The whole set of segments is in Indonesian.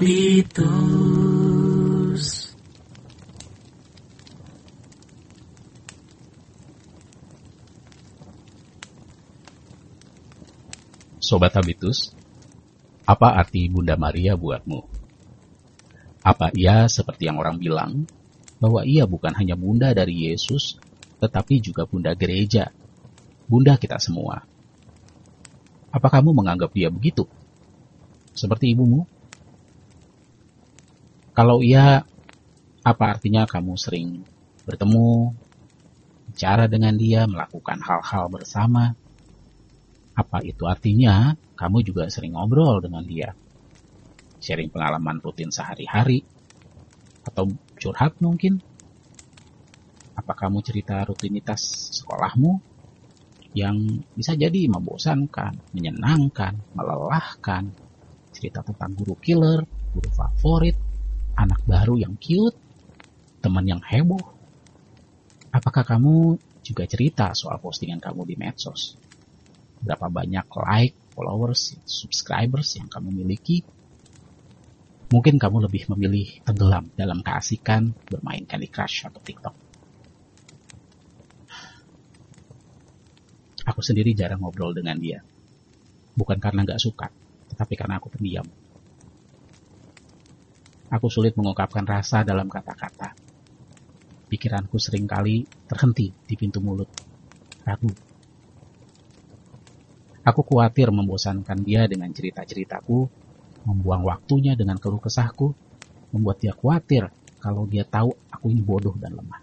Habitus. Sobat Habitus, apa arti Bunda Maria buatmu? Apa ia seperti yang orang bilang, bahwa ia bukan hanya bunda dari Yesus, tetapi juga bunda gereja, bunda kita semua? Apa kamu menganggap dia begitu? Seperti ibumu? Kalau iya, apa artinya kamu sering bertemu, bicara dengan dia, melakukan hal-hal bersama? Apa itu artinya kamu juga sering ngobrol dengan dia? Sharing pengalaman rutin sehari-hari? Atau curhat mungkin? Apa kamu cerita rutinitas sekolahmu yang bisa jadi membosankan, menyenangkan, melelahkan, cerita tentang guru killer, guru favorit, anak baru yang cute, teman yang heboh. Apakah kamu juga cerita soal postingan kamu di medsos? Berapa banyak like, followers, subscribers yang kamu miliki? Mungkin kamu lebih memilih tenggelam dalam keasikan bermain Candy Crush atau TikTok. Aku sendiri jarang ngobrol dengan dia. Bukan karena gak suka, tetapi karena aku pendiam. Aku sulit mengungkapkan rasa dalam kata-kata. Pikiranku sering kali terhenti di pintu mulut. Ragu. Aku khawatir membosankan dia dengan cerita-ceritaku membuang waktunya dengan keluh kesahku, membuat dia khawatir kalau dia tahu aku ini bodoh dan lemah.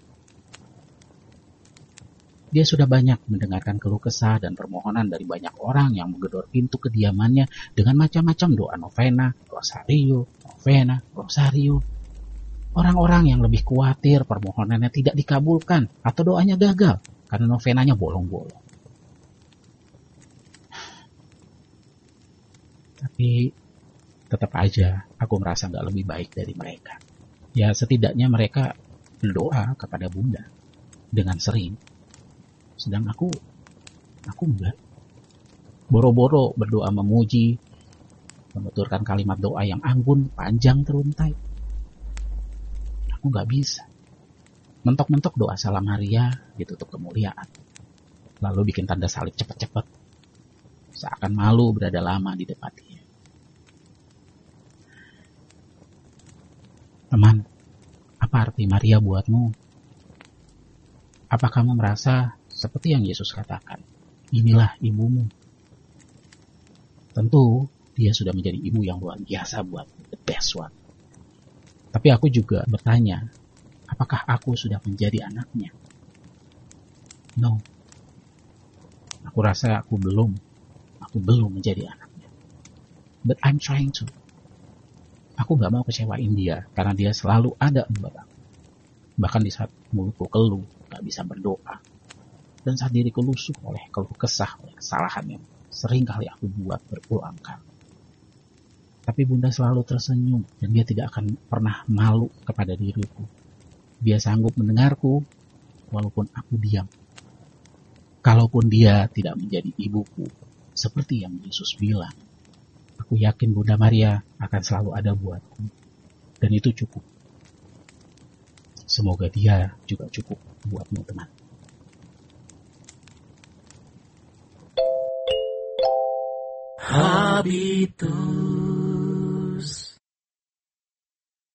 Dia sudah banyak mendengarkan keluh kesah dan permohonan dari banyak orang yang menggedor pintu kediamannya dengan macam-macam doa novena, rosario, novena, rosario. Orang-orang yang lebih khawatir permohonannya tidak dikabulkan atau doanya gagal karena novenanya bolong-bolong. Tapi tetap aja aku merasa nggak lebih baik dari mereka. Ya setidaknya mereka berdoa kepada Bunda dengan sering. Sedang aku, aku enggak. Boro-boro berdoa memuji, menuturkan kalimat doa yang anggun, panjang teruntai. Aku nggak bisa. Mentok-mentok doa salam Maria ditutup kemuliaan. Lalu bikin tanda salib cepet-cepet. Seakan malu berada lama di depan dia. Teman, apa arti Maria buatmu? Apa kamu merasa seperti yang Yesus katakan? Inilah ibumu. Tentu dia sudah menjadi ibu yang luar biasa buat the best one. Tapi aku juga bertanya, apakah aku sudah menjadi anaknya? No. Aku rasa aku belum. Aku belum menjadi anaknya. But I'm trying to. Aku gak mau kecewain dia karena dia selalu ada buat aku. Bahkan di saat mulutku keluh, gak bisa berdoa. Dan saat diriku lusuh oleh keluh kesah, oleh kesalahan yang sering kali aku buat berulang kali. Tapi bunda selalu tersenyum dan dia tidak akan pernah malu kepada diriku. Dia sanggup mendengarku walaupun aku diam. Kalaupun dia tidak menjadi ibuku, seperti yang Yesus bilang, Aku yakin Bunda Maria akan selalu ada buatku. Dan itu cukup. Semoga dia juga cukup buatmu teman. Habitus.